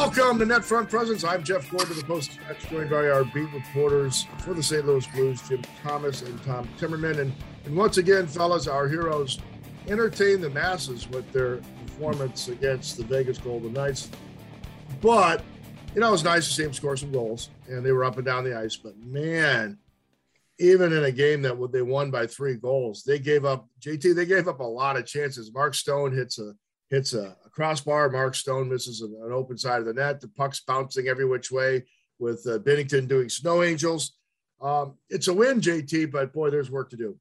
Welcome to Net Front Presence. I'm Jeff Gordon, the post joined by our beat reporters for the St. Louis Blues, Jim Thomas and Tom Timmerman. And, and once again, fellas, our heroes entertain the masses with their performance against the Vegas Golden Knights. But, you know, it was nice to see them score some goals, and they were up and down the ice. But man, even in a game that they won by three goals, they gave up, JT, they gave up a lot of chances. Mark Stone hits a hits a crossbar. Mark Stone misses an, an, open side of the net. The puck's bouncing every which way with uh, Binnington doing snow angels. Um, it's a win, JT, but boy, there's work to do.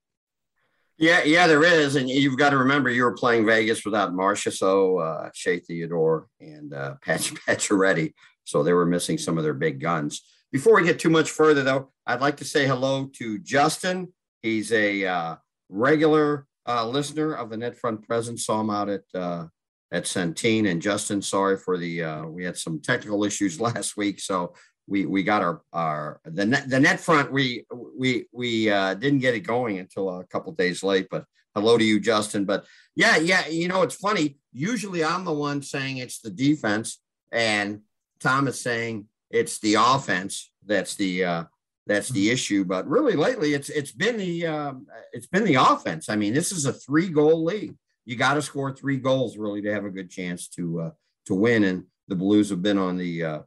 Yeah, yeah, there is, and you've got to remember you were playing Vegas without Marchessault, uh, Shea Theodore, and uh, Patch Pacioretty, so they were missing some of their big guns. Before we get too much further, though, I'd like to say hello to Justin. He's a uh, regular uh, listener of the Net Front Presence. Saw him out at uh, at Centene. And Justin, sorry for the uh, we had some technical issues last week, so we we got our our the net the net front we we we uh, didn't get it going until a couple days late. But hello to you, Justin. But yeah, yeah, you know it's funny. Usually I'm the one saying it's the defense, and Tom is saying it's the offense that's the uh, that's the issue. But really, lately it's it's been the um, it's been the offense. I mean, this is a three goal lead you got to score three goals really to have a good chance to uh, to win. And the Blues have been on the uh,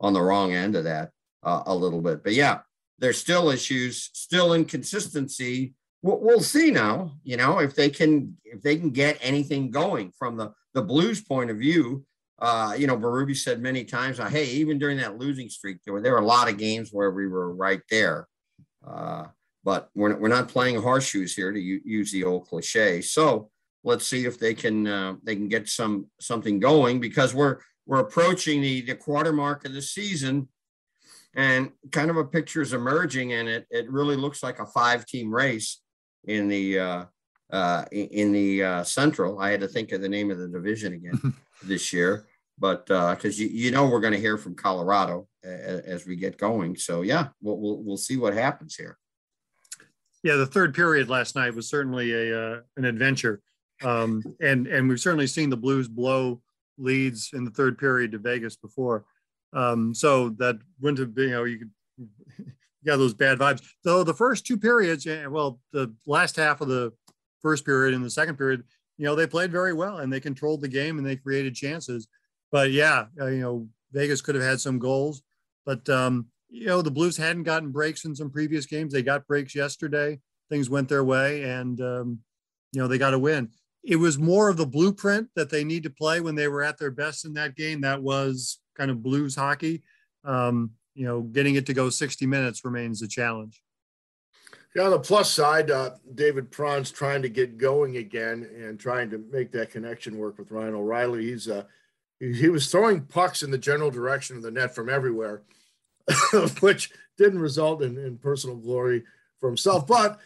on the wrong end of that uh, a little bit. But yeah, there's still issues, still inconsistency. We'll, we'll see now. You know if they can if they can get anything going from the the Blues point of view. Uh, you know, Berube said many times, uh, "Hey, even during that losing streak, there were there were a lot of games where we were right there." Uh, but we're, we're not playing horseshoes here to use the old cliche. So let's see if they can uh, they can get some something going because we're we're approaching the the quarter mark of the season and kind of a picture is emerging and it it really looks like a five team race in the uh, uh, in the uh, central. I had to think of the name of the division again this year but because uh, you, you know we're going to hear from colorado as, as we get going. So yeah we'll, we'll, we'll see what happens here. Yeah the third period last night was certainly a uh, an adventure um, and and we've certainly seen the Blues blow leads in the third period to Vegas before. Um, so that wouldn't have been, you know, you could got those bad vibes. Though the first two periods, well, the last half of the first period and the second period, you know, they played very well and they controlled the game and they created chances. But yeah, uh, you know, Vegas could have had some goals, but um, you know, the Blues hadn't gotten breaks in some previous games. They got breaks yesterday. Things went their way, and um, you know, they got a win it was more of the blueprint that they need to play when they were at their best in that game. That was kind of blues hockey. Um, you know, getting it to go 60 minutes remains a challenge. Yeah, on the plus side, uh, David Perron's trying to get going again and trying to make that connection work with Ryan O'Reilly. He's uh, he, he was throwing pucks in the general direction of the net from everywhere, which didn't result in, in personal glory for himself, but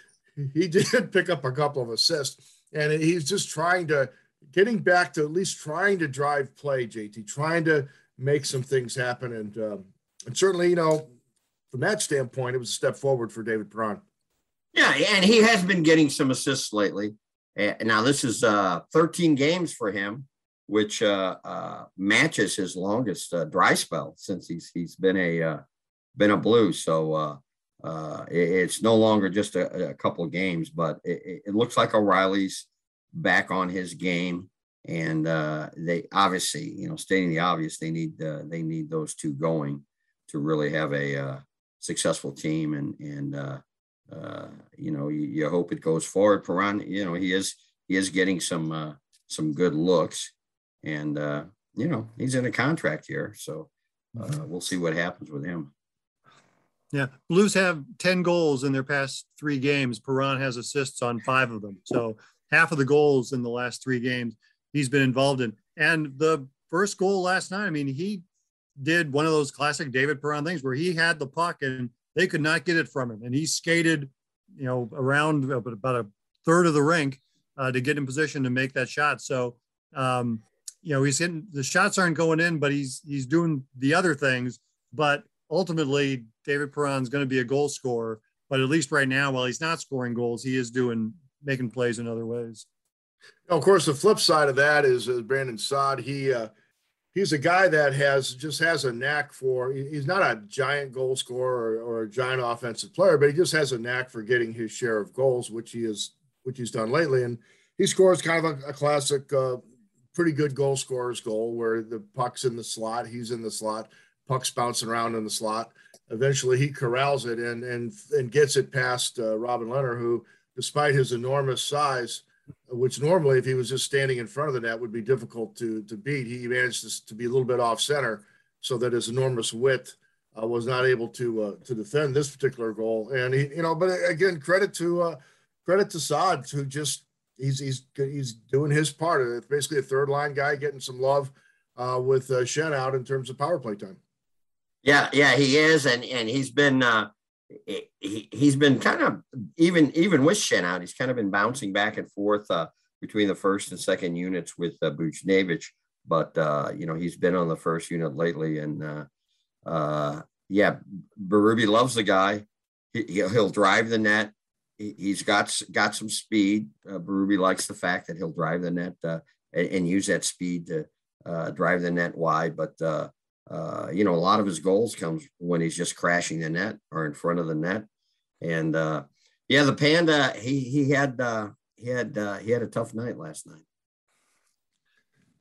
he did pick up a couple of assists and he's just trying to getting back to at least trying to drive play, JT, trying to make some things happen, and um, and certainly, you know, from that standpoint, it was a step forward for David Perron. Yeah, and he has been getting some assists lately. Now this is uh, 13 games for him, which uh, uh, matches his longest uh, dry spell since he's he's been a uh, been a blue. So uh, it, it's no longer just a, a couple of games, but it, it, looks like O'Reilly's back on his game, and uh, they obviously, you know, stating the obvious, they need uh, they need those two going to really have a uh, successful team, and and uh, uh, you know, you, you, hope it goes forward. Perron, you know, he is he is getting some some good looks, and you know, he's in a contract here, so mm-hmm. we'll see what happens with him. Yeah, Blues have 10 goals in their past three games. Perron has assists on five of them. So half of the goals in the last three games he's been involved in. And the first goal last night, I mean, he did one of those classic David Perron things where he had the puck and they could not get it from him. And he skated, you know, around about a third of the rink uh, to get in position to make that shot. So, um, you know, he's hitting the shots aren't going in, but he's he's doing the other things. But ultimately, David Perron's going to be a goal scorer. But at least right now, while he's not scoring goals, he is doing making plays in other ways. Now, of course, the flip side of that is uh, Brandon Saad. He uh, he's a guy that has just has a knack for. He's not a giant goal scorer or, or, a giant offensive player, but he just has a knack for getting his share of goals, which he is which he's done lately. And he scores kind of a, a classic, uh, pretty good goal scorer's goal where the puck's in the slot, he's in the slot, puck's bouncing around in the slot. Eventually, he corrals it and and and gets it past uh, Robin Lehner, who, despite his enormous size which normally, if he was just standing in front of the net, would be difficult to to beat. He managed to, to be a little bit off center, so that his enormous width uh, was not able to uh, to defend this particular goal. And he, you know, but again, credit to uh, credit to Saad, who just he's he's he's doing his part. It's basically a third line guy getting some love uh, with uh, Schenn out in terms of power play time. Yeah, yeah, he is, and and he's been uh, he, he's been kind of even even with Schenn out, he's kind of been bouncing back and forth uh, between the first and second units with uh, Buchnevich. But uh, you know he's been on the first unit lately, and uh, uh, yeah, Berube loves the guy. He, he'll drive the net. He, has got got some speed. Uh, Berube likes the fact that he'll drive the net uh, and, and, use that speed to uh, drive the net wide. But uh, uh, you know, a lot of his goals comes when he's just crashing the net or in front of the net. And uh, yeah, the panda he he had uh, he had uh, he had a tough night last night.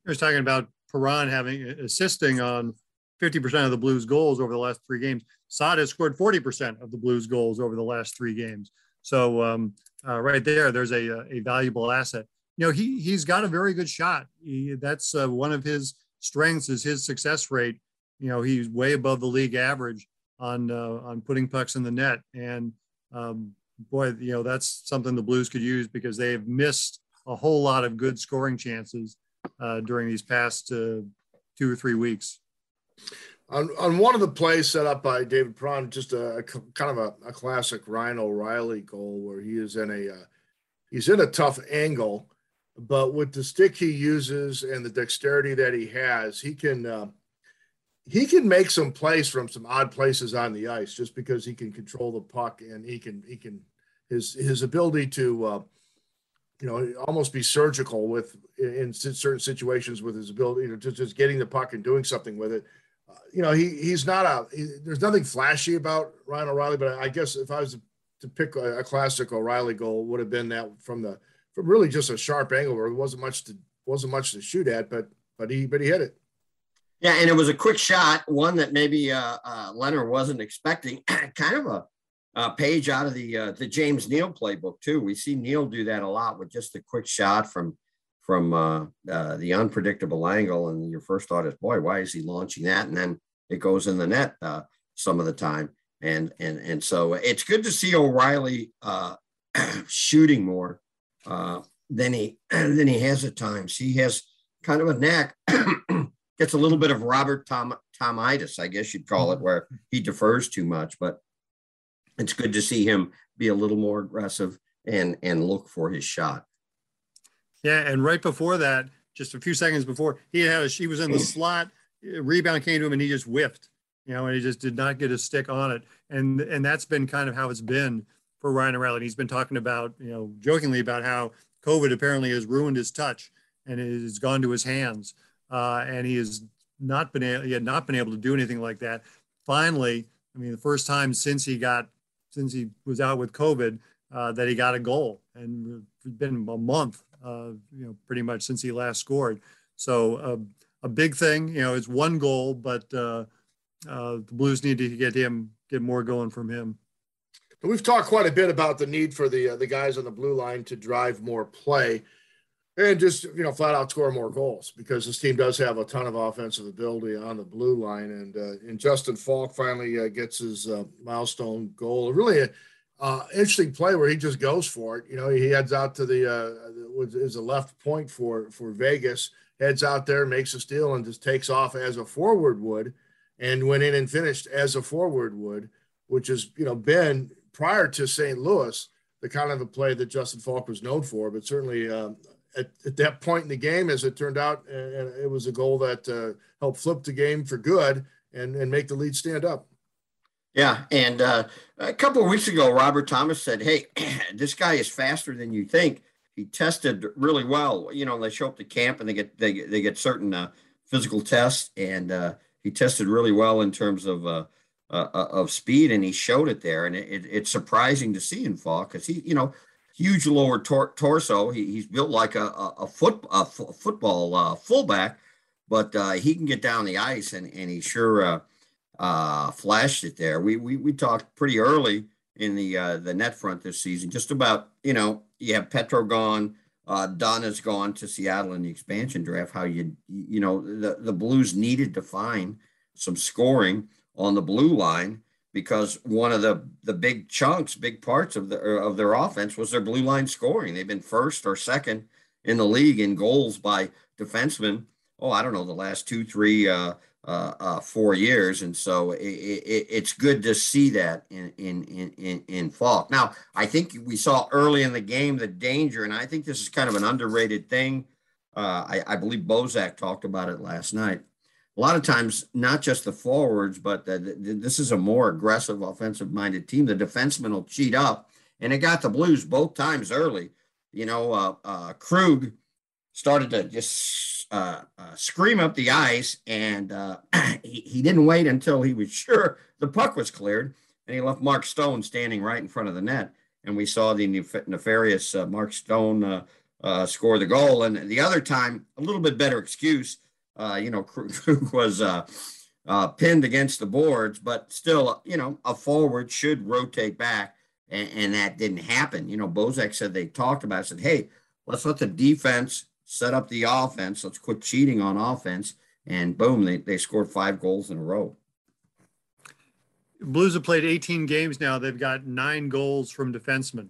He was talking about Perron having assisting on 50% of the Blues goals over the last three games. Sada scored 40% of the Blues goals over the last three games. So um, uh, right there, there's a, a valuable asset. You know, he he's got a very good shot. He, that's uh, one of his strengths is his success rate you know he's way above the league average on uh, on putting pucks in the net. And um, boy you know that's something the blues could use because they have missed a whole lot of good scoring chances uh, during these past uh, two or three weeks. On, on one of the plays set up by David Perron, just a, a kind of a, a, classic Ryan O'Reilly goal where he is in a uh, he's in a tough angle, but with the stick he uses and the dexterity that he has, he can uh, he can make some plays from some odd places on the ice just because he can control the puck and he can he can his his ability to uh, you know almost be surgical with in certain situations with his ability know just, just getting the puck and doing something with it. Uh, you know he he's not a he, there's nothing flashy about Ryan O'Reilly but I guess if I was to pick a, a classic O'Reilly goal would have been that from the from really just a sharp angle where it wasn't much to wasn't much to shoot at but but he but he hit it yeah, and it was a quick shot, one that maybe uh, uh, Lehner wasn't expecting. kind of a, a, page out of the uh, the James Neal playbook too. We see Neal do that a lot with just a quick shot from from uh, uh, the unpredictable angle, and your first thought is, "Boy, why is he launching that?" And then it goes in the net uh, some of the time, and and and so it's good to see O'Reilly shooting more than he than he has at times. He has kind of a knack gets a little bit of Robert Tom Tomitis, I guess you'd call it, mm-hmm. where he defers too much. But it's good to see him be a little more aggressive and and look for his shot. Yeah, and right before that, just a few seconds before, he had a, he was in the slot. Rebound came to him and he just whiffed, you know, and he just did not get a stick on it. And and that's been kind of how it's been for Ryan O'Reilly. He's been talking about, you know, jokingly about how COVID apparently has ruined his touch and it has gone to his hands uh, and he has not been able, he had not been able to do anything like that. Finally, I mean, the first time since he got since he was out with COVID uh, that he got a goal, and it's been a month, uh, you know, pretty much since he last scored. So uh, a big thing, you know, it's one goal, but uh, uh, the Blues need to get him get more going from him. We've talked quite a bit about the need for the the guys on the blue line to drive more play and just you know flat out score more goals because this team does have a ton of offensive ability on the blue line and uh, and Justin Faulk finally uh, gets his uh, milestone goal really a uh, interesting play where he just goes for it you know he heads out to the uh, is a left point for for Vegas heads out there makes a steal and just takes off as a forward would and went in and finished as a forward would which has you know been prior to St. Louis the kind of a play that Justin Faulk was known for but certainly um, at, at that point in the game, as it turned out, and it was a goal that uh, helped flip the game for good and, and make the lead stand up. Yeah, and uh, a couple of weeks ago, Robert Thomas said, "Hey, this guy is faster than you think. He tested really well. You know, they show up to camp and they get they they get certain uh, physical tests, and uh, he tested really well in terms of uh, uh, uh of speed, and he showed it there. And it, it, it's surprising to see in Faulk because he, you know, huge lower tor- torso. He, he's built like a, a, a foot a f- football uh, fullback, but uh, he can get down the ice, and and he sure flashed it there. We we we talked pretty early in the the net front this season, just about you know you have Petro gone. Uh, Dunn has gone to Seattle in the expansion draft. How you you know the the Blues needed to find some scoring on the blue line because one of the the big chunks, big parts of the of their offense was their blue line scoring. They've been first or second in the league in goals by defensemen. Oh, I don't know the last two, three uh, uh, uh, four years, and so it, it, it's good to see that in in in in Faulk. Now, I think we saw early in the game the danger, and I think this is kind of an underrated thing. Uh, I, I, believe Bozak talked about it last night. A lot of times, not just the forwards, but the, the, this is a more aggressive, offensive-minded team. The defensemen will cheat up, and it got the Blues both times early. You know, uh, uh, Krug started to just uh, uh, scream up the ice, and uh, he, he didn't wait until he was sure the puck was cleared, and he left Mark Stone standing right in front of the net, and we saw the nefarious uh, Mark Stone score the goal. And the other time, a little bit better excuse. You know, Krug was pinned against the boards, but still, you know, a forward should rotate back, and, and that didn't happen. You know, Bozak said they talked about it, said, hey, let's let the defense set up the offense. Let's quit cheating on offense. And boom, they, they scored five goals in a row. Blues have played 18 games now. They've got nine goals from defensemen,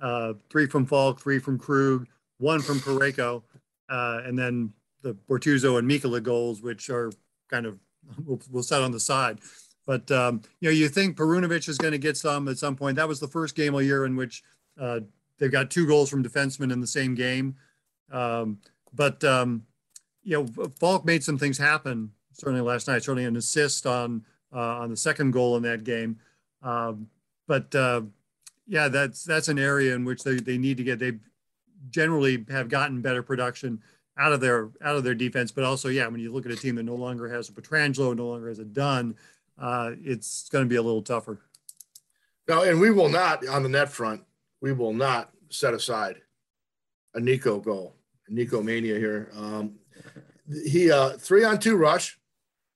uh, three from Faulk, three from Krug, one from Parayko, uh, and then the Bortuzzo and Mikkola goals, which are kind of we'll, we'll set on the side. But um, you know, you think Perunovich is going to get some at some point. That was the first game all year in which uh, they've got two goals from defensemen in the same game. Um, but um, you know, Faulk made some things happen certainly last night. Certainly an assist on uh, on the second goal in that game. Um, but uh, yeah, that's that's an area in which they, they need to get. They generally have gotten better production out of their out of their defense. But also, yeah, when you look at a team that no longer has a Pietrangelo, no longer has a Dunn, uh, it's going to be a little tougher. No, and we will not on the net front. We will not set aside a Niko goal. a Niko Mania here. Um, he uh, three on two rush,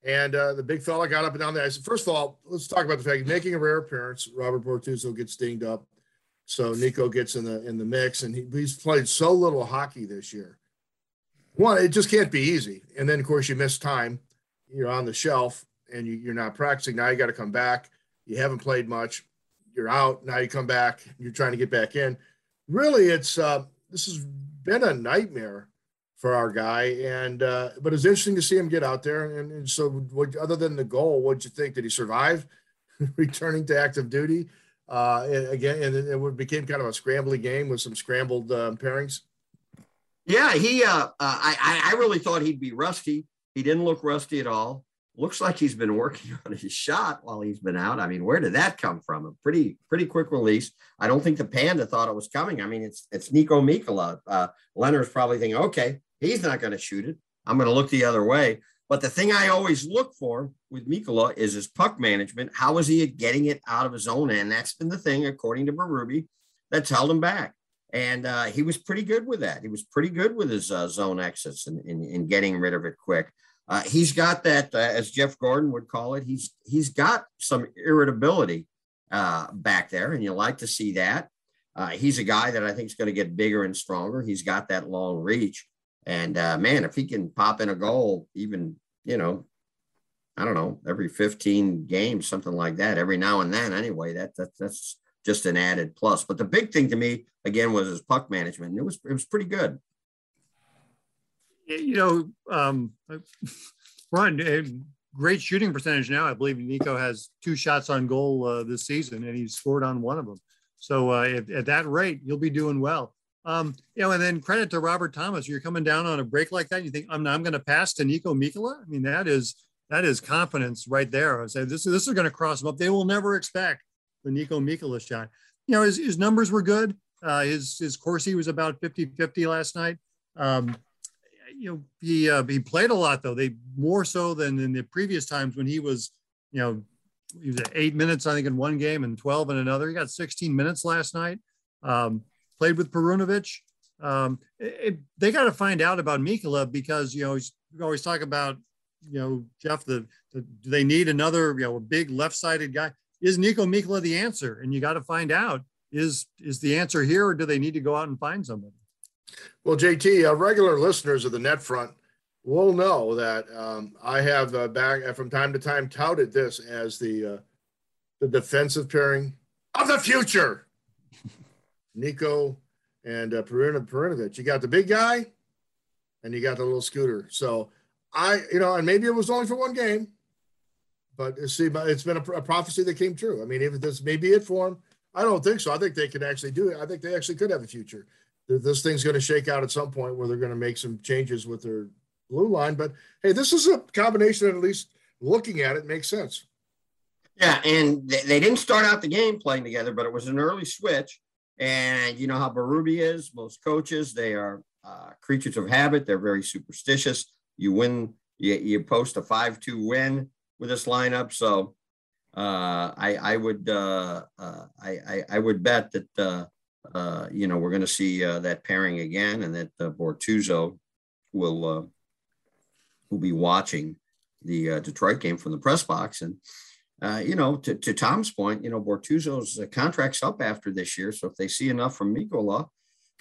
and uh, the big fella got up and down there. I said, first of all, let's talk about the fact he's making a rare appearance. Robert Bortuzzo gets dinged up, so Niko gets in the in the mix, and he, he's played so little hockey this year. One, it just can't be easy, and then of course you miss time. You're on the shelf, and you, you're not practicing. Now you got to come back. You haven't played much. You're out. Now you come back. You're trying to get back in. Really, it's uh, this has been a nightmare for our guy. And uh, but it's interesting to see him get out there. And, and so, what, other than the goal, what'd you think? Did he survive returning to active duty? Uh, again, and it became kind of a scrambly game with some scrambled uh, pairings. Yeah, he. Uh, uh, I I really thought he'd be rusty. He didn't look rusty at all looks like he's been working on his shot while he's been out. I mean, where did that come from? A pretty pretty quick release. I don't think the Panda thought it was coming. I mean, it's it's Niko Mikkola. Uh, Lehner's probably thinking, okay, he's not going to shoot it. I'm going to look the other way. But the thing I always look for with Mikkola is his puck management. How is he getting it out of his own end? That's been the thing, according to Berube, that's held him back. And uh, he was pretty good with that. He was pretty good with his uh, zone exits and, and, and getting rid of it quick. Uh, he's got that, uh, as Jeff Gordon would call it. He's he's got some irritability uh, back there, and you like to see that. Uh, he's a guy that I think is going to get bigger and stronger. He's got that long reach, and man, if he can pop in a goal, even you know, I don't know, every 15 games, something like that, every now and then, anyway, that, that that's just an added plus. But the big thing to me again was his puck management. And it was it was pretty good you know, um, Ron, uh, great shooting percentage now. I believe Niko has two shots on goal uh, this season, and he scored on one of them. So uh, at, at, that rate, you'll be doing well. Um, you know, and then credit to Robert Thomas. You're coming down on a break like that. You think I'm, I'm going to pass to Niko Mikkola. I mean, that is that is confidence right there. I say this this is going to cross them up. They will never expect the Niko Mikkola shot. You know, his, his numbers were good. Uh, his his Corsi was about 50-50 last night. Um, you know, he uh, he played a lot though. They more so than in the previous times when he was, you know, he was at eight minutes I think in one game and 12 in another. He got 16 minutes last night. Um, played with Perunovich. Um, it, they got to find out about Mikkola because you know we always talk about you know Jeff the, the do they need another you know a big left-sided guy? Is Niko Mikkola the answer? And you got to find out is is the answer here or do they need to go out and find somebody? Well, JT, uh, regular listeners of the Net Front will know that um, I have uh, back uh, from time to time touted this as the uh, the defensive pairing of the future. Niko and uh, Perunovich. You got the big guy, and you got the little scooter. So I, you know, and maybe it was only for one game, but see, it's been a, prophecy that came true. I mean, if this may be it for them, I don't think so. I think they can actually do it. I think they actually could have a future. This thing's going to shake out at some point where they're going to make some changes with their blue line. But hey, this is a combination that at least looking at it makes sense. Yeah, and they, didn't start out the game playing together, but it was an early switch. And you know how Berube is. Most coaches, they are uh, creatures of habit. They're very superstitious. You win, you, you post a five-two win with this lineup. So uh, I, I would, uh, uh I, I, would bet that uh, uh, you know we're going to see that pairing again, and that uh, Bortuzzo will will be watching the Detroit game from the press box and uh, you know, to, to Tom's point, you know, Bortuzzo's uh, contract's up after this year. So if they see enough from Mikkola,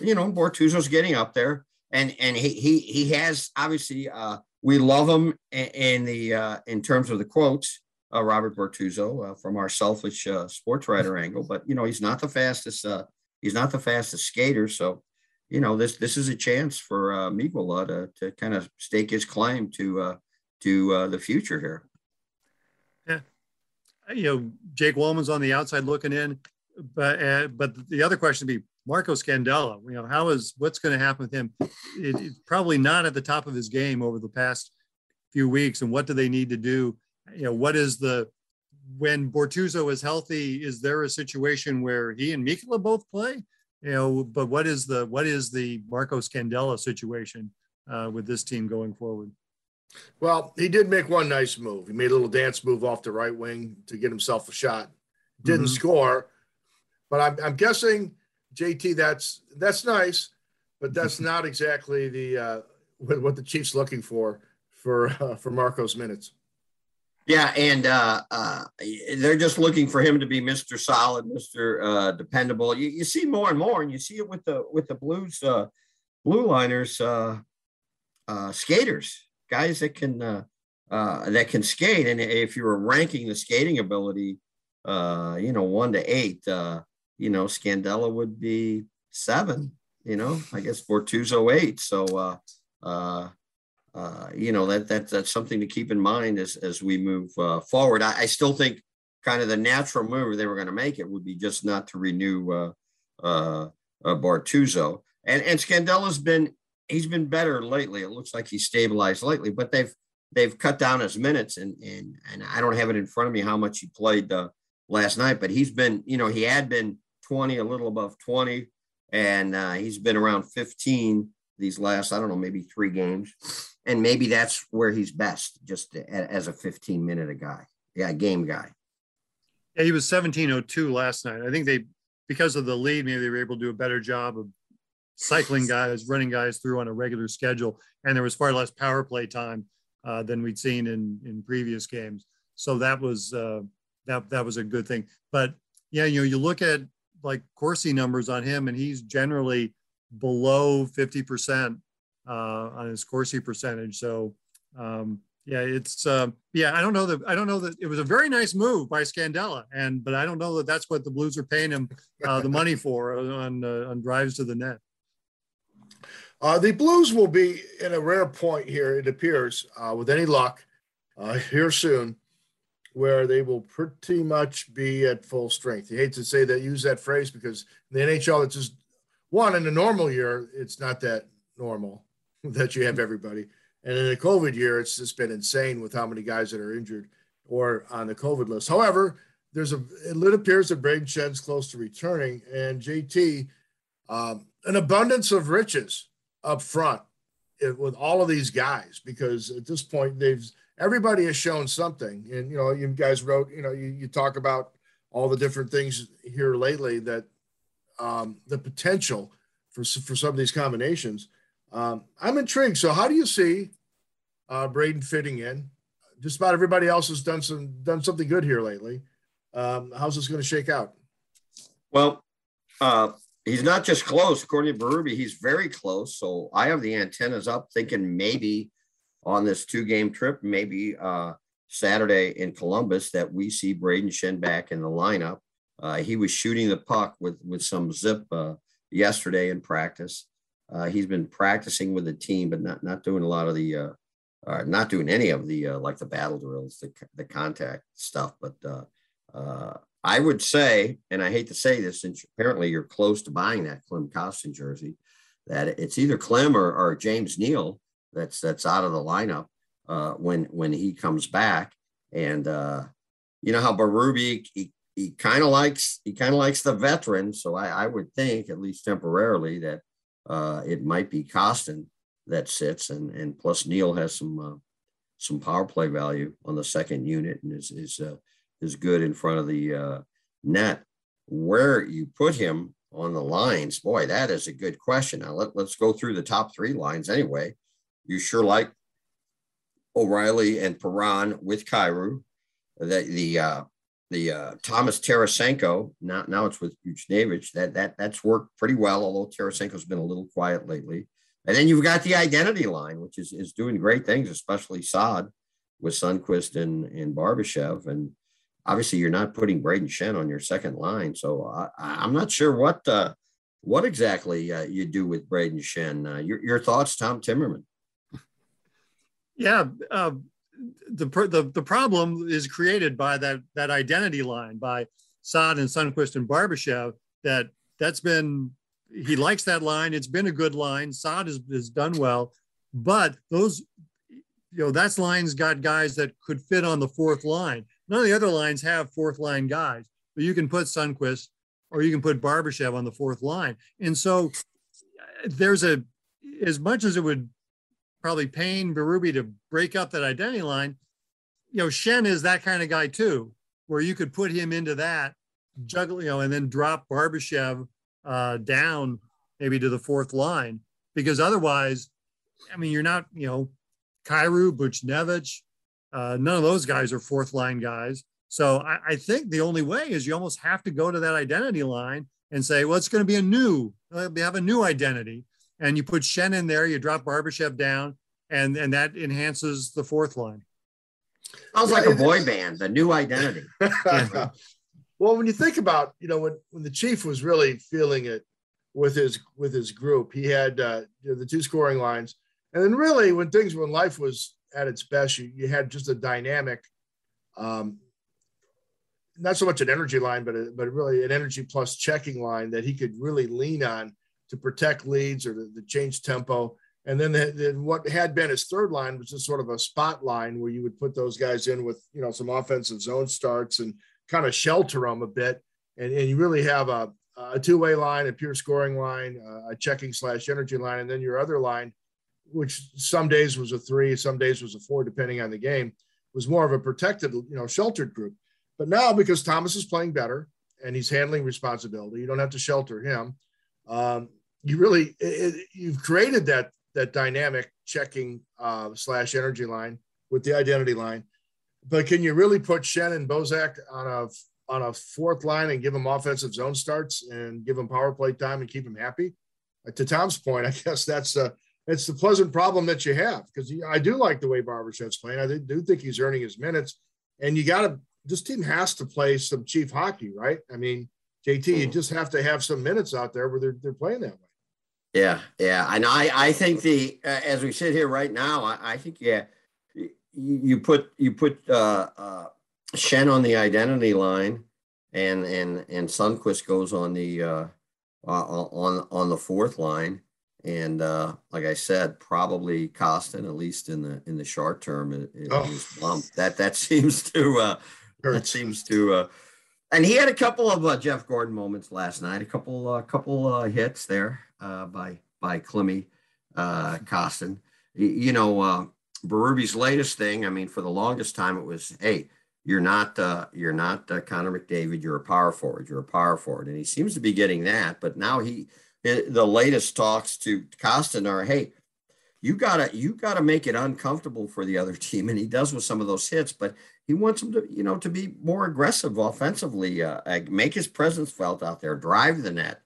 you know, Bortuzzo's getting up there. And and he he he has obviously uh, we love him in, in the uh, in terms of the quotes, uh, Robert Bortuzzo uh, from our selfish uh, sports writer angle, but you know he's not the fastest uh, he's not the fastest skater. So you know this this is a chance for uh, Mikkola to to kind of stake his claim to uh, to uh, the future here Yeah, you know, Jake Walman's on the outside looking in, but uh, but the other question would be Marco Scandella. You know, how is what's going to happen with him? It, it's probably not at the top of his game over the past few weeks. And what do they need to do? You know, what is the when Bortuzzo is healthy? Is there a situation where he and Mikkola both play? You know, but what is the what is the Marco Scandella situation uh, with this team going forward? Well, he did make one nice move. He made a little dance move off the right wing to get himself a shot. Didn't mm-hmm. score, but I'm, I'm, guessing JT. That's that's nice, but that's not exactly the uh, what, what, the Chiefs looking for for uh, for Marco's minutes. Yeah, and uh, uh, they're just looking for him to be Mr. Solid, Mr. Uh, dependable. You, you, see more and more, and you see it with the with the Blues uh, blue liners uh, uh, skaters guys that can uh, uh, that can skate. And if you were ranking the skating ability, uh, you know, one to eight, uh, you know, Scandella would be seven. You know, I guess Bortuzzo eight. So, uh, uh, uh, you know, that that that's something to keep in mind as as we move uh, forward. I, I still think kind of the natural move they were going to make it would be just not to renew uh, uh, uh. And and Scandella's been he's been better lately. It looks like he's stabilized lately, but they've they've cut down his minutes and and and I don't have it in front of me how much he played uh, last night, but he's been you know he had been 20, a little above 20, and uh, he's been around 15 these last I don't know maybe three games, and maybe that's where he's best just as a 15 minute a guy, yeah, game guy. Yeah, he was 1702 last night. I think they because of the lead, maybe they were able to do a better job of cycling guys, running guys through on a regular schedule, and there was far less power play time uh, than we'd seen in in previous games. So that was uh, that that was a good thing. But yeah, you know, you look at like Corsi numbers on him, and he's generally below fifty percent uh, on his Corsi percentage. So um, yeah, it's uh, yeah. I don't know that I don't know that it was a very nice move by Scandella, and but I don't know that that's what the Blues are paying him uh, the money for on uh, on drives to the net. Uh, the Blues will be in a rare point here, it appears, uh, with any luck, uh, here soon, where they will pretty much be at full strength. You hate to say that, use that phrase because the NHL, it's just one in a normal year, it's not that normal that you have everybody. And in a COVID year, it's just been insane with how many guys that are injured or on the COVID list. However, there's a it appears that Brayden Schenn's close to returning, and JT, um, an abundance of riches up front with all of these guys because at this point they've everybody has shown something. And you know, you guys wrote, you know, you, you talk about all the different things here lately that um, the potential for for some of these combinations. Um, I'm intrigued. So, how do you see uh, Brayden fitting in? Just about everybody else has done some done something good here lately. Um, how's this going to shake out? Well, uh, he's not just close. According to Berube, he's very close. So I have the antennas up, thinking maybe on this two-game trip, maybe uh, Saturday in Columbus, that we see Brayden Schenn back in the lineup. Uh, he was shooting the puck with with some zip uh, yesterday in practice. Uh, he's been practicing with the team, but not not doing a lot of the uh, uh, not doing any of the like the battle drills, the the contact stuff. But I would say, and I hate to say this, since apparently you're close to buying that Klim Kostin jersey, that it's either Klim or, or James Neal that's that's out of the lineup uh, when when he comes back. And uh, you know how Berube he, he kind of likes he kind of likes the veteran, so I, I would think at least temporarily that uh, it might be Kostin that sits, and and plus Neal has some uh, some power play value on the second unit and is is uh, is good in front of the uh, net. Where you put him on the lines, boy, that is a good question. Now let, let's go through the top three lines anyway. You sure like O'Reilly and Perron with Kyrou. The the uh, the uh, Thomas Tarasenko now now it's with Buchnevich. That that that's worked pretty well, although Tarasenko's been a little quiet lately. And then you've got the identity line, which is is doing great things, especially Saad with Sundqvist and and Barbashev. And obviously you're not putting Brayden Schenn on your second line. So I, I'm not sure what uh, what exactly uh, you do with Brayden Schenn. Uh, your, your thoughts, Tom Timmerman? Yeah, uh, the, the the problem is created by that that identity line by Saad and Sundqvist and Barbashev. That that's been he likes that line. It's been a good line. Saad has, has done well, but those you know that's lines got guys that could fit on the fourth line. None of the other lines have fourth line guys, but you can put Sundqvist or you can put Barbashev on the fourth line. And so there's a, as much as it would probably pain Berube to break up that identity line, you know, Schenn is that kind of guy too, where you could put him into that, juggle, you know, and then drop Barbashev uh, down maybe to the fourth line. Because otherwise, I mean, you're not, you know, Kyrou, Buchnevich, uh, none of those guys are fourth line guys. So I, I, think the only way is you almost have to go to that identity line and say, well, it's going to be a new, uh, we have a new identity. And you put Schenn in there, you drop Barbashev down, and, and that enhances the fourth line. Sounds like a boy band, the new identity. well, when you think about, you know, when, when the chief was really feeling it with his with his group, he had uh, you know, the two scoring lines, and then really when things when life was at its best, you, you had just a dynamic, um, not so much an energy line, but a, but really an energy plus checking line that he could really lean on to protect leads or to, to change tempo. And then, the, the, what had been his third line was just sort of a spot line where you would put those guys in with you know some offensive zone starts and kind of shelter them a bit, and, and you really have a, a two way line, a pure scoring line, a checking slash energy line, and then your other line which some days was a three, some days was a four, depending on the game, was more of a protected, you know, sheltered group. But now, because Thomas is playing better and he's handling responsibility, you don't have to shelter him. Um, you really, it, you've created that that dynamic checking uh, slash energy line with the identity line. But can you really put Schenn and Bozak on a on a fourth line and give them offensive zone starts and give them power play time and keep them happy? to Tom's point, I guess that's uh, it's the pleasant problem that you have because I do like the way Barbashev's playing. I do think he's earning his minutes, and you got to. This team has to play some chief hockey, right? I mean, JT, you mm-hmm. just have to have some minutes out there where they're they're playing that way. Yeah, yeah, and I I think the uh, as we sit here right now, I, I think yeah, you, you put you put uh, uh, Schenn on the identity line, and and and Sundqvist goes on the uh, uh on on the fourth line and uh, like I said, probably Kostin, at least in the in the short term, it, it oh. was bumped. That that seems to uh, that seems to. Uh, and he had a couple of uh, Jeff Gordon moments last night. A couple uh, couple uh, hits there uh, by by Clemmy uh, Kostin. you know, uh, latest thing. I mean, for the longest time, it was, hey, you're not uh, you're not uh, Connor McDavid. You're a power forward. You're a power forward, and he seems to be getting that. But now he, the latest talks to Kostin are, hey, you gotta you gotta make it uncomfortable for the other team, and he does with some of those hits. But he wants him to, you know, to be more aggressive offensively, uh, make his presence felt out there, drive the net,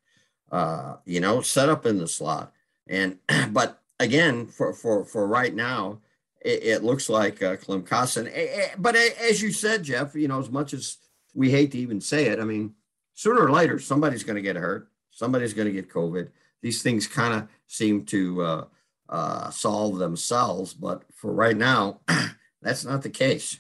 uh, you know, set up in the slot. And but again, for for for right now, it, it looks like uh, Klim Kostin. But as you said, Jeff, you know, as much as we hate to even say it, I mean, sooner or later, somebody's going to get hurt. Somebody's going to get COVID. These things kind of seem to uh, uh, solve themselves. But for right now, that's not the case.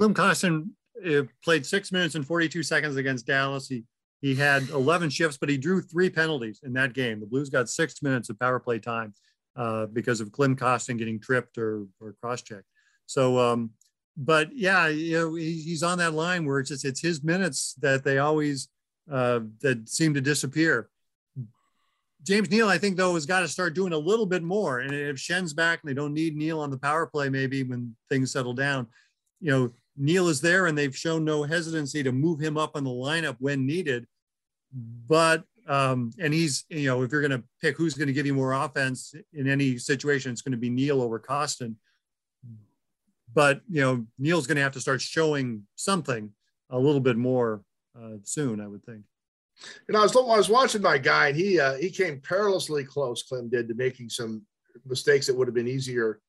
Kostin uh, played six minutes and 42 seconds against Dallas. He he had 11 shifts, but he drew three penalties in that game. The Blues got six minutes of power play time uh, because of Klim Kostin getting tripped or, or cross-checked. So, um, but yeah, you know, he, he's on that line where it's just, it's his minutes that they always, uh, that seem to disappear. James Neal, I think though, has got to start doing a little bit more. And if Schenn's back and they don't need Neal on the power play, maybe when things settle down, you know, Neal is there and they've shown no hesitancy to move him up on the lineup when needed. But um, and he's, you know, if you're going to pick who's going to give you more offense in any situation, it's going to be Neal over Kostin. But, you know, Neal's going to have to start showing something a little bit more uh, soon, I would think. You know, I was, I was watching my guy, and he uh, he came perilously close. Clem did to making some mistakes that would have been easier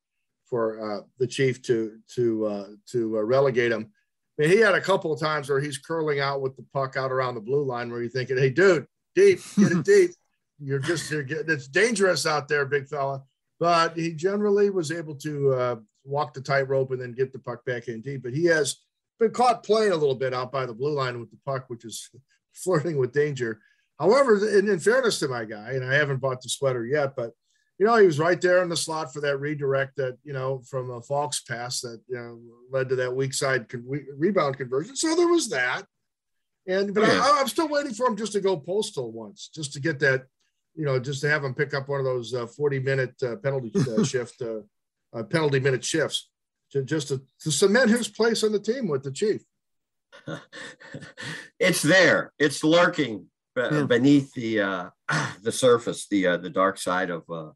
for uh, the chief to to uh, to uh, relegate him. I mean, he had a couple of times where he's curling out with the puck out around the blue line, where you're thinking, "Hey, dude, deep, get it deep. You're just you're getting, it's dangerous out there, big fella. But he generally was able to uh, walk the tightrope and then get the puck back in deep. But he has been caught playing a little bit out by the blue line with the puck, which is flirting with danger. However, in, in fairness to my guy, and I haven't bought the sweater yet, but you know, he was right there in the slot for that redirect that, you know, from a Faulk's pass that, you know, led to that weak side con- rebound conversion. So there was that. And but yeah. I, am still waiting for him just to go postal once, just to get that, you know, just to have him pick up one of those uh, 40 minute uh, penalty uh, shift, uh, uh, penalty minute shifts, to just to, to cement his place on the team with the chief. it's there. It's lurking yeah. beneath the uh, the surface, the uh, the dark side of uh,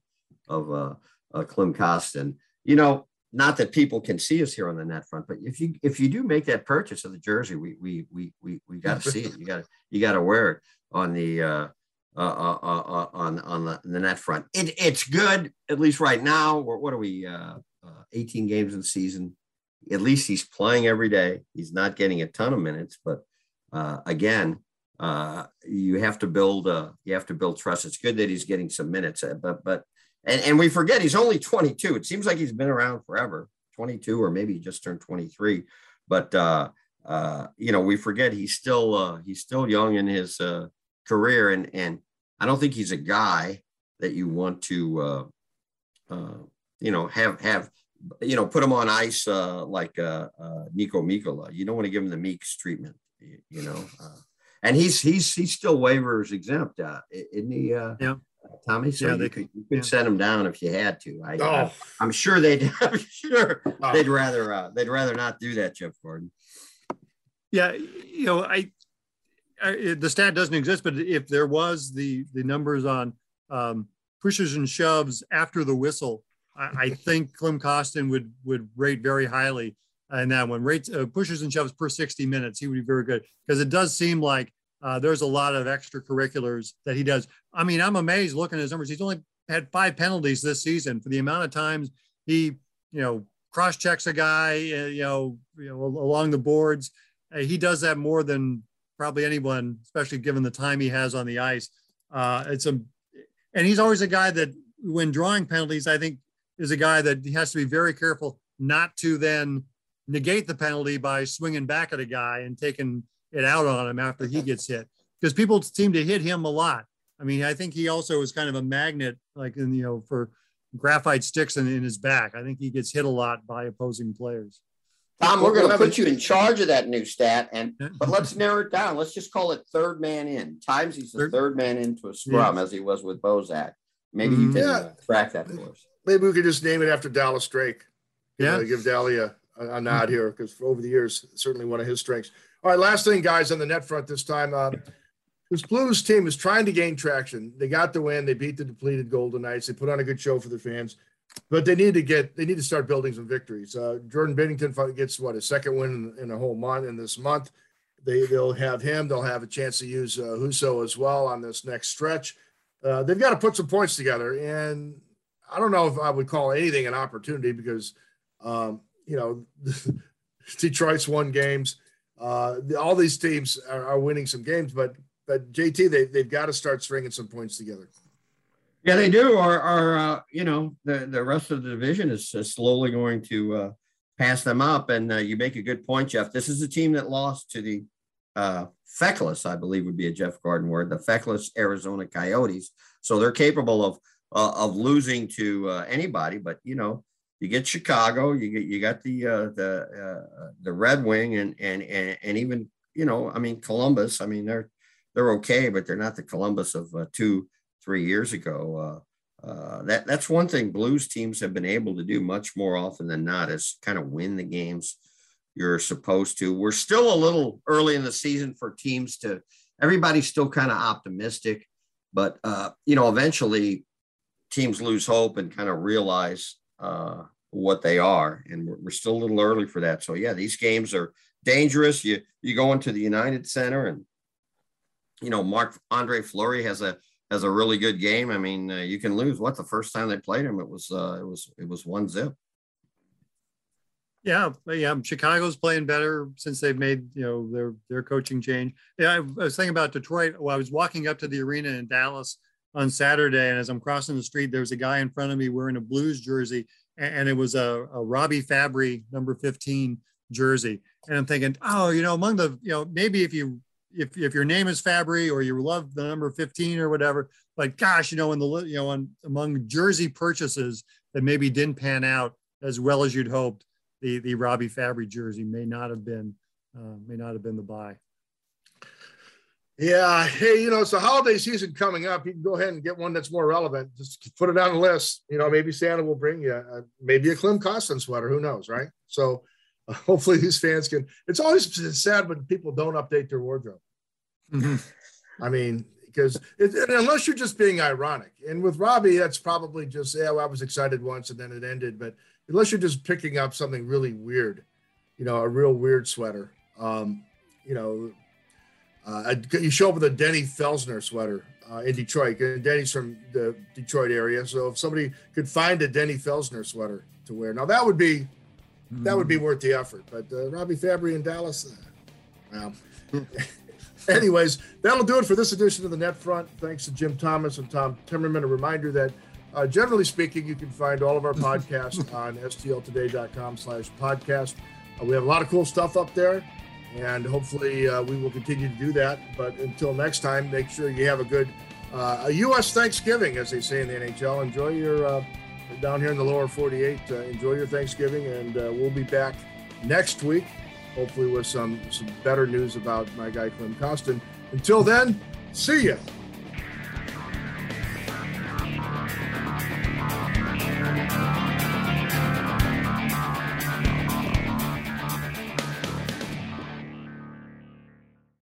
of uh, Klim Kostin. You know, not that people can see us here on the net front, but if you if you do make that purchase of the jersey, we we we we, we got to see it. You got to you got to wear it on the uh, uh, uh, uh, uh, on on the, the net front. It, it's good at least right now. What, what are we? Uh, uh, 18 games in the season. At least he's playing every day. He's not getting a ton of minutes, but uh, again, uh, you have to build uh, you have to build trust. It's good that he's getting some minutes, uh, but but and, and we forget he's only 22. It seems like he's been around forever, 22, or maybe he just turned 23. But uh, uh, you know, we forget he's still uh, he's still young in his uh, career, and and I don't think he's a guy that you want to uh, uh, you know have have you know put him on ice uh, like uh, uh, Niko Mikkola. You don't want to give him the Meeks treatment, you, you know. Uh, and he's he's he's still waivers exempt, uh, isn't he? Uh, yeah. Tommy. So yeah, you, could, you could yeah. send them down if you had to. I, oh. I am sure they'd. I'm sure oh. they'd rather. Uh, they'd rather not do that, Jeff Gordon. Yeah, you know, I, I, the stat doesn't exist, but if there was the the numbers on um, pushes and shoves after the whistle, I, I think Klim Kostin would would rate very highly in that one. Rates uh, pushes and shoves per 60 minutes, he would be very good because it does seem like uh, there's a lot of extracurriculars that he does. I mean, I'm amazed looking at his numbers. He's only had five penalties this season for the amount of times he, you know, cross checks a guy, uh, you know, you know, along the boards. Uh, he does that more than probably anyone, especially given the time he has on the ice. Uh, it's a, and he's always a guy that when drawing penalties, I think is a guy that he has to be very careful not to then negate the penalty by swinging back at a guy and taking it out on him after he gets hit because people seem to hit him a lot. I mean, I think he also is kind of a magnet, like in you know for graphite sticks in, in his back. I think he gets hit a lot by opposing players. Tom, we're going to put you in charge of that new stat, and but let's narrow it down. Let's just call it third man in. Times he's the third, third man into a scrum, yeah. as he was with Bozak. Maybe mm-hmm. you can yeah. uh, track that for us. Maybe we could just name it after Dallas Drake. Yeah, give Dally a, a nod here because over the years, certainly one of his strengths. All right, last thing, guys, on the net front this time. Uh, this Blues team is trying to gain traction. They got the win. They beat the depleted Golden Knights. They put on a good show for their fans, but they need to get they need to start building some victories. Uh, Jordan Binnington gets what a second win in, in, a whole month in this month. They they'll have him. They'll have a chance to use uh, Husso as well on this next stretch. Uh, they've got to put some points together, and I don't know if I would call anything an opportunity because um, you know Detroit's won games. Uh, all these teams are, are winning some games, but but JT, they they've got to start stringing some points together. Yeah, they do. Or, or uh, you know, the the rest of the division is, slowly going to uh, pass them up. And uh, you make a good point, Jeff. This is a team that lost to the uh, feckless, I believe, would be a Jeff Gordon word, the feckless Arizona Coyotes. So they're capable of uh, of losing to uh, anybody. But you know, you get Chicago, you get you got the uh, the uh, the Red Wing, and and and and even you know, I mean Columbus. I mean they're they're okay, but they're not the Columbus of uh, two, three years ago. Uh, uh, that that's one thing Blues teams have been able to do much more often than not is kind of win the games you're supposed to. We're still a little early in the season for teams to. Everybody's still kind of optimistic, but uh, you know, eventually teams lose hope and kind of realize uh, what they are, and we're, we're, still a little early for that. So yeah, these games are dangerous. You you go into the United Center and you know, Mark Andre Fleury has a has a really good game. I mean, uh, you can lose. What the first time they played him, it was uh, it was it was one zip. Yeah, yeah. Chicago's playing better since they've made you know their their coaching change. Yeah, I, was thinking about Detroit. Well, I was walking up to the arena in Dallas on Saturday, and as I'm crossing the street, there was a guy in front of me wearing a Blues jersey, and, it was a, a Robby Fabbri number 15 jersey. And I'm thinking, oh, you know, among the you know maybe if you if, if your name is Fabbri or you love the number 15 or whatever, like gosh, you know, in the you know, on, among jersey purchases that maybe didn't pan out as well as you'd hoped, the the Robby Fabbri jersey may not have been uh, may not have been the buy. Yeah, hey, you know, it's the holiday season coming up. You can go ahead and get one that's more relevant. Just put it on the list. You know, maybe Santa will bring you uh, maybe a Klim Kostin sweater. Who knows, right? So hopefully these fans can. It's always sad when people don't update their wardrobe. Mm-hmm. I mean, because unless you're just being ironic, and with Robby, that's probably just yeah, well, I was excited once and then it ended. But unless you're just picking up something really weird, you know, a real weird sweater, um, you know, uh, you show up with a Denny Felsner sweater uh, in Detroit. And Denny's from the Detroit area, so if somebody could find a Denny Felsner sweater to wear, now that would be that would be hmm. worth the effort. But uh, Robby Fabbri in Dallas, uh, well. Anyways, that'll do it for this edition of the Net Front. Thanks to Jim Thomas and Tom Timmerman. A reminder that, uh, generally speaking, you can find all of our podcasts on stltoday.com slash podcast. Uh, we have a lot of cool stuff up there, and hopefully uh, we will continue to do that. But until next time, make sure you have a good uh, a U.S. Thanksgiving, as they say in the NHL. Enjoy your uh, down here in the lower 48. Uh, enjoy your Thanksgiving, and uh, we'll be back next week, hopefully with some some better news about my guy Klim Kostin. Until then, see ya.